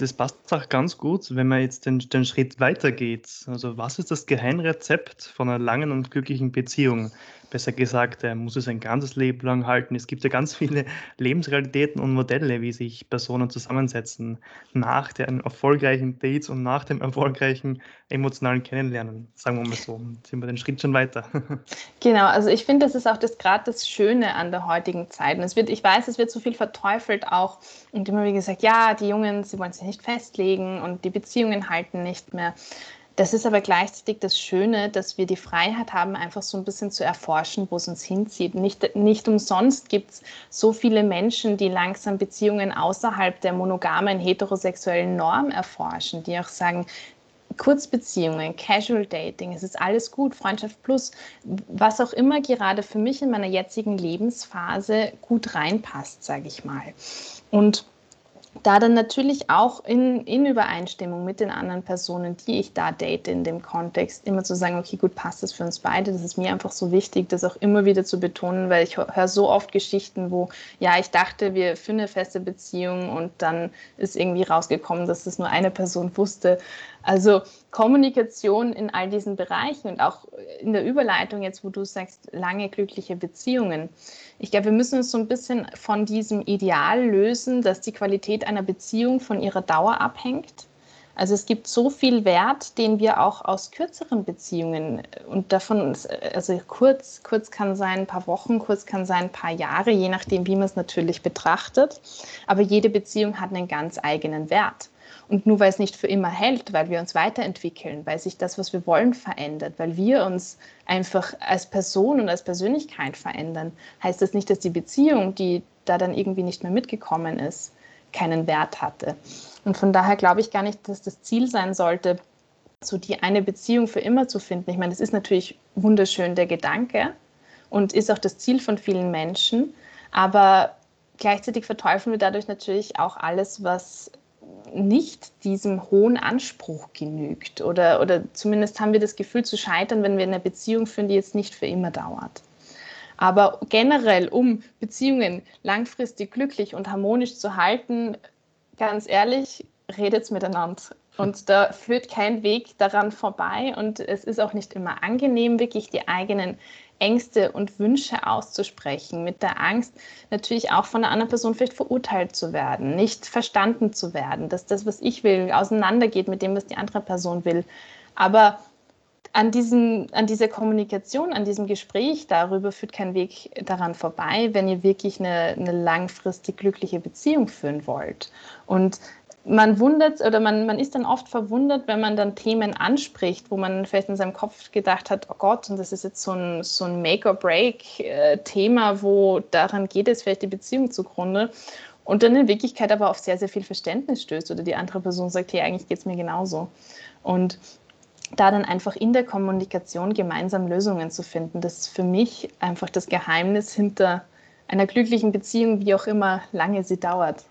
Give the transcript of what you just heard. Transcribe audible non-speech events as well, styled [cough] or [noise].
das passt auch ganz gut, wenn man jetzt den, den Schritt weitergeht. Also was ist das Geheimrezept von einer langen und glücklichen Beziehung? Besser gesagt, er muss es ein ganzes Leben lang halten. Es gibt ja ganz viele [laughs] Lebensrealitäten und Modelle, wie sich Personen zusammensetzen nach den erfolgreichen Dates und nach dem [laughs] erfolgreichen emotionalen Kennenlernen. Sagen wir mal so, sind wir den Schritt schon weiter. [laughs] Genau, also ich finde, das ist auch das gerade das Schöne an der heutigen Zeit. Und es wird, ich weiß, es wird so viel verteufelt auch und immer wie gesagt, ja, die Jungen, sie wollen sich nicht festlegen und die Beziehungen halten nicht mehr. Das ist aber gleichzeitig das Schöne, dass wir die Freiheit haben, einfach so ein bisschen zu erforschen, wo es uns hinzieht. Nicht, nicht umsonst gibt es so viele Menschen, die langsam Beziehungen außerhalb der monogamen heterosexuellen Norm erforschen, die auch sagen, Kurzbeziehungen, Casual Dating, es ist alles gut, Freundschaft plus, was auch immer gerade für mich in meiner jetzigen Lebensphase gut reinpasst, sage ich mal. Und da dann natürlich auch in, in Übereinstimmung mit den anderen Personen, die ich da date in dem Kontext, immer zu sagen, okay, gut, passt das für uns beide. Das ist mir einfach so wichtig, das auch immer wieder zu betonen, weil ich höre so oft Geschichten, wo, ja, ich dachte, wir führen eine feste Beziehung und dann ist irgendwie rausgekommen, dass das nur eine Person wusste. Also Kommunikation in all diesen Bereichen und auch in der Überleitung jetzt, wo du sagst, lange glückliche Beziehungen. Ich glaube, wir müssen uns so ein bisschen von diesem Ideal lösen, dass die Qualität einer Beziehung von ihrer Dauer abhängt. Also es gibt so viel Wert, den wir auch aus kürzeren Beziehungen und davon, also kurz, kurz kann sein ein paar Wochen, kurz kann sein ein paar Jahre, je nachdem, wie man es natürlich betrachtet. Aber jede Beziehung hat einen ganz eigenen Wert. Und nur weil es nicht für immer hält, weil wir uns weiterentwickeln, weil sich das, was wir wollen, verändert, weil wir uns einfach als Person und als Persönlichkeit verändern, heißt das nicht, dass die Beziehung, die da dann irgendwie nicht mehr mitgekommen ist, keinen Wert hatte. Und von daher glaube ich gar nicht, dass das Ziel sein sollte, so die eine Beziehung für immer zu finden. Ich meine, das ist natürlich wunderschön der Gedanke und ist auch das Ziel von vielen Menschen, aber gleichzeitig verteufeln wir dadurch natürlich auch alles, was nicht diesem hohen Anspruch genügt. Oder, oder zumindest haben wir das Gefühl zu scheitern, wenn wir eine Beziehung führen, die jetzt nicht für immer dauert. Aber generell, um Beziehungen langfristig glücklich und harmonisch zu halten, ganz ehrlich, redet miteinander. Und da führt kein Weg daran vorbei. Und es ist auch nicht immer angenehm, wirklich die eigenen Ängste und Wünsche auszusprechen, mit der Angst natürlich auch von einer anderen Person vielleicht verurteilt zu werden, nicht verstanden zu werden, dass das, was ich will, auseinandergeht mit dem, was die andere Person will. Aber an, diesen, an dieser Kommunikation, an diesem Gespräch darüber führt kein Weg daran vorbei, wenn ihr wirklich eine, eine langfristig glückliche Beziehung führen wollt. Und man wundert oder man, man ist dann oft verwundert, wenn man dann Themen anspricht, wo man vielleicht in seinem Kopf gedacht hat, oh Gott, und das ist jetzt so ein, so ein Make-or-Break-Thema, wo daran geht es vielleicht die Beziehung zugrunde. Und dann in Wirklichkeit aber auf sehr, sehr viel Verständnis stößt oder die andere Person sagt, hey, eigentlich geht es mir genauso. Und da dann einfach in der Kommunikation gemeinsam Lösungen zu finden, das ist für mich einfach das Geheimnis hinter einer glücklichen Beziehung, wie auch immer lange sie dauert.